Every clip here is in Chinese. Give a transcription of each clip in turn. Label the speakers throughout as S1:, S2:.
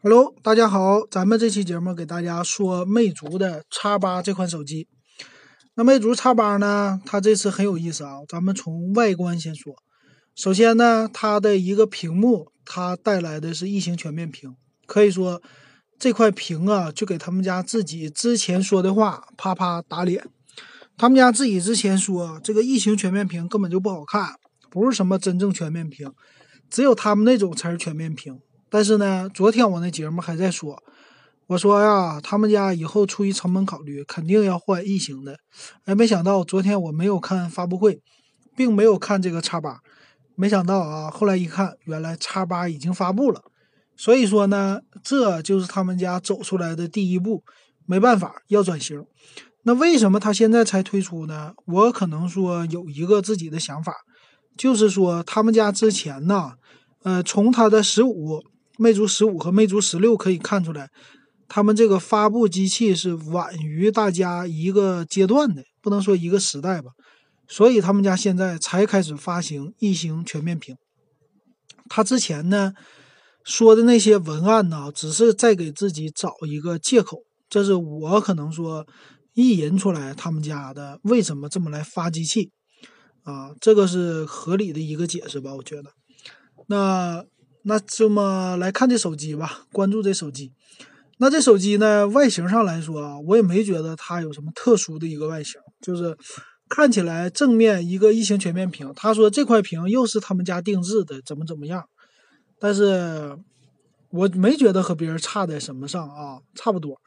S1: Hello，大家好，咱们这期节目给大家说魅族的 X 八这款手机。那魅族 X 八呢，它这次很有意思啊。咱们从外观先说，首先呢，它的一个屏幕，它带来的是异形全面屏，可以说这块屏啊，就给他们家自己之前说的话啪啪打脸。他们家自己之前说这个异形全面屏根本就不好看，不是什么真正全面屏，只有他们那种才是全面屏。但是呢，昨天我那节目还在说，我说呀，他们家以后出于成本考虑，肯定要换异形的。哎，没想到昨天我没有看发布会，并没有看这个叉八，没想到啊，后来一看，原来叉八已经发布了。所以说呢，这就是他们家走出来的第一步。没办法，要转型。那为什么他现在才推出呢？我可能说有一个自己的想法，就是说他们家之前呢，呃，从他的十五。魅族十五和魅族十六可以看出来，他们这个发布机器是晚于大家一个阶段的，不能说一个时代吧。所以他们家现在才开始发行异形全面屏。他之前呢说的那些文案呢，只是在给自己找一个借口。这是我可能说意淫出来他们家的为什么这么来发机器啊？这个是合理的一个解释吧？我觉得，那。那这么来看这手机吧，关注这手机。那这手机呢，外形上来说啊，我也没觉得它有什么特殊的一个外形，就是看起来正面一个异形全面屏。他说这块屏又是他们家定制的，怎么怎么样？但是我没觉得和别人差在什么上啊，差不多。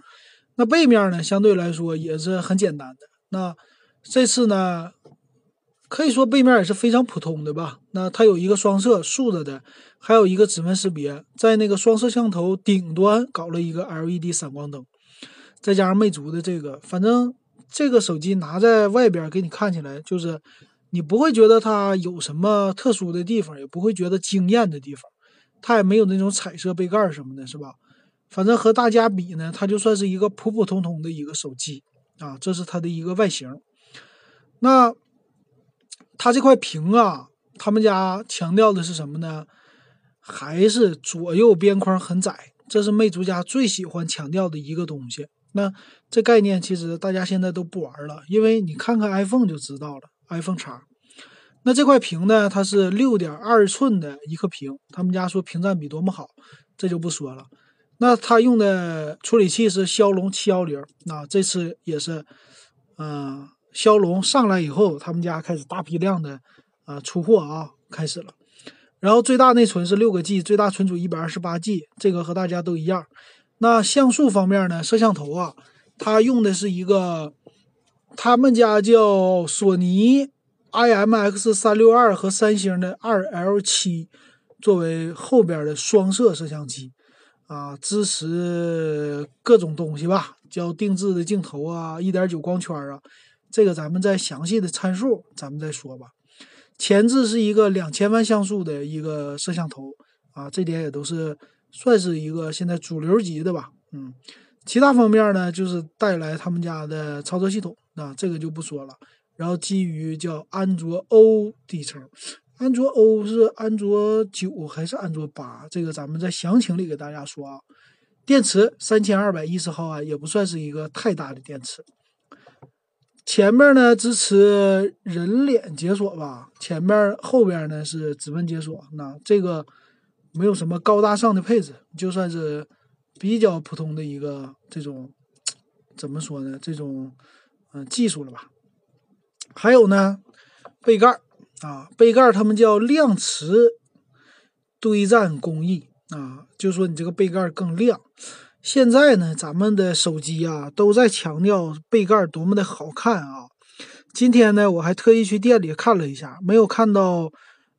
S1: 那背面呢，相对来说也是很简单的。那这次呢？可以说背面也是非常普通的吧。那它有一个双摄竖着的，还有一个指纹识别，在那个双摄像头顶端搞了一个 LED 闪光灯，再加上魅族的这个，反正这个手机拿在外边给你看起来，就是你不会觉得它有什么特殊的地方，也不会觉得惊艳的地方。它也没有那种彩色背盖什么的，是吧？反正和大家比呢，它就算是一个普普通通的一个手机啊。这是它的一个外形。那。它这块屏啊，他们家强调的是什么呢？还是左右边框很窄，这是魅族家最喜欢强调的一个东西。那这概念其实大家现在都不玩了，因为你看看 iPhone 就知道了，iPhone 叉。那这块屏呢，它是六点二寸的一颗屏，他们家说屏占比多么好，这就不说了。那它用的处理器是骁龙七幺零，那这次也是，嗯。骁龙上来以后，他们家开始大批量的啊出货啊，开始了。然后最大内存是六个 G，最大存储一百二十八 G，这个和大家都一样。那像素方面呢，摄像头啊，它用的是一个他们家叫索尼 IMX 三六二和三星的二 L 七作为后边的双摄摄像机啊，支持各种东西吧，叫定制的镜头啊，一点九光圈啊。这个咱们再详细的参数，咱们再说吧。前置是一个两千万像素的一个摄像头啊，这点也都是算是一个现在主流级的吧。嗯，其他方面呢，就是带来他们家的操作系统啊，这个就不说了。然后基于叫安卓 O 底层，安卓 O 是安卓九还是安卓八？这个咱们在详情里给大家说啊。电池三千二百一十毫安，也不算是一个太大的电池。前面呢支持人脸解锁吧，前面后边呢是指纹解锁。那这个没有什么高大上的配置，就算是比较普通的一个这种怎么说呢？这种嗯技术了吧。还有呢，背盖啊，背盖他们叫亮磁堆栈工艺啊，就说你这个背盖更亮。现在呢，咱们的手机啊都在强调背盖多么的好看啊。今天呢，我还特意去店里看了一下，没有看到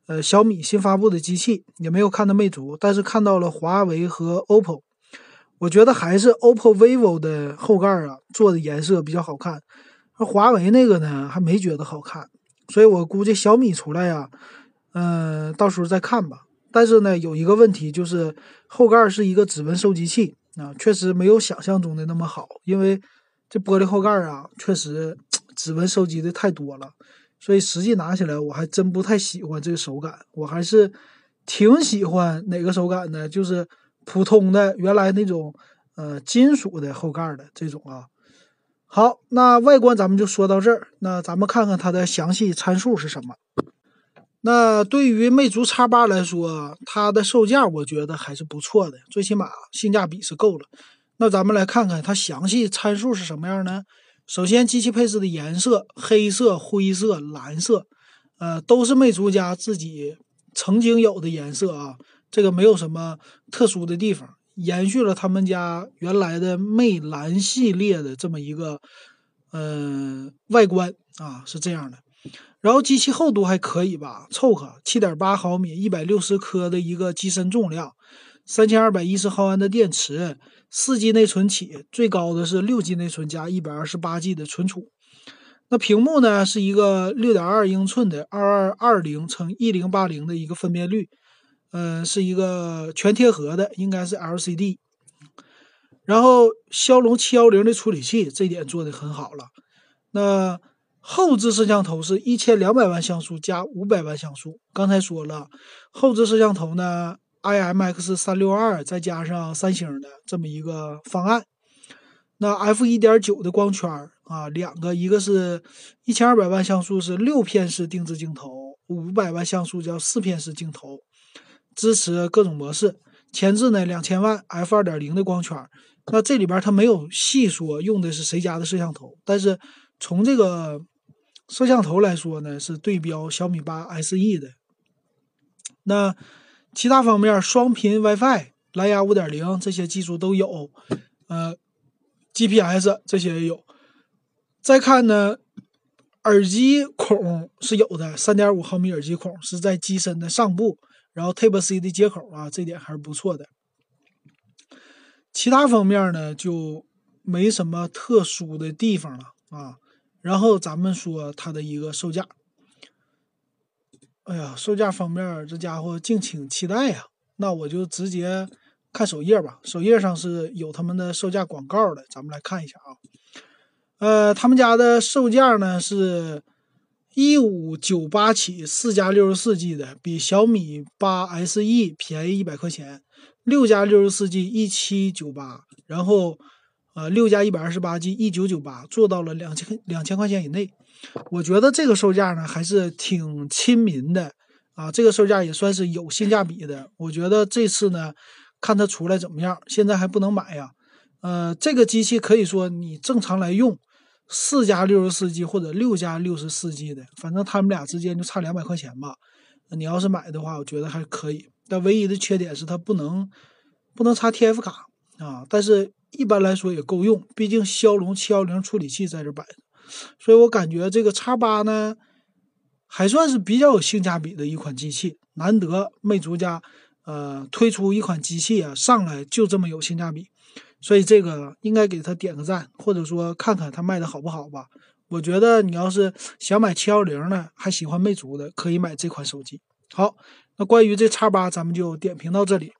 S1: 呃小米新发布的机器，也没有看到魅族，但是看到了华为和 OPPO。我觉得还是 OPPO、vivo 的后盖啊做的颜色比较好看，而华为那个呢还没觉得好看，所以我估计小米出来呀，嗯，到时候再看吧。但是呢，有一个问题就是后盖是一个指纹收集器。啊，确实没有想象中的那么好，因为这玻璃后盖啊，确实指纹收集的太多了，所以实际拿起来我还真不太喜欢这个手感。我还是挺喜欢哪个手感呢？就是普通的原来那种呃金属的后盖的这种啊。好，那外观咱们就说到这儿。那咱们看看它的详细参数是什么。那对于魅族 X 八来说，它的售价我觉得还是不错的，最起码性价比是够了。那咱们来看看它详细参数是什么样呢？首先，机器配置的颜色，黑色、灰色、蓝色，呃，都是魅族家自己曾经有的颜色啊，这个没有什么特殊的地方。延续了他们家原来的魅蓝系列的这么一个，嗯，外观啊是这样的。然后机器厚度还可以吧，凑合，七点八毫米，一百六十克的一个机身重量，三千二百一十毫安的电池，四 G 内存起，最高的是六 G 内存加一百二十八 G 的存储。那屏幕呢是一个六点二英寸的二二二零乘一零八零的一个分辨率。嗯，是一个全贴合的，应该是 LCD。然后骁龙七幺零的处理器，这点做的很好了。那后置摄像头是一千两百万像素加五百万像素。刚才说了，后置摄像头呢，IMX 三六二再加上三星的这么一个方案。那 F 一点九的光圈啊，两个，一个是一千二百万像素是六片式定制镜头，五百万像素叫四片式镜头。支持各种模式，前置呢两千万 f 二点零的光圈，那这里边它没有细说用的是谁家的摄像头，但是从这个摄像头来说呢，是对标小米八 SE 的。那其他方面，双频 WiFi、蓝牙五点零这些技术都有，呃，GPS 这些也有。再看呢，耳机孔是有的，三点五毫米耳机孔是在机身的上部。然后 Type C 的接口啊，这点还是不错的。其他方面呢，就没什么特殊的地方了啊。然后咱们说它的一个售价，哎呀，售价方面这家伙敬请期待呀。那我就直接看首页吧，首页上是有他们的售价广告的，咱们来看一下啊。呃，他们家的售价呢是。一五九八起，四加六十四 G 的比小米八 SE 便宜一百块钱，六加六十四 G 一七九八，然后呃六加一百二十八 G 一九九八，做到了两千两千块钱以内。我觉得这个售价呢还是挺亲民的啊，这个售价也算是有性价比的。我觉得这次呢，看它出来怎么样，现在还不能买呀。呃，这个机器可以说你正常来用。四加六十四 G 或者六加六十四 G 的，反正他们俩之间就差两百块钱吧。你要是买的话，我觉得还可以。但唯一的缺点是它不能不能插 TF 卡啊。但是一般来说也够用，毕竟骁龙七幺零处理器在这摆着，所以我感觉这个叉八呢还算是比较有性价比的一款机器。难得魅族家呃推出一款机器啊，上来就这么有性价比。所以这个应该给他点个赞，或者说看看他卖的好不好吧。我觉得你要是想买七幺零呢，还喜欢魅族的，可以买这款手机。好，那关于这叉八，咱们就点评到这里。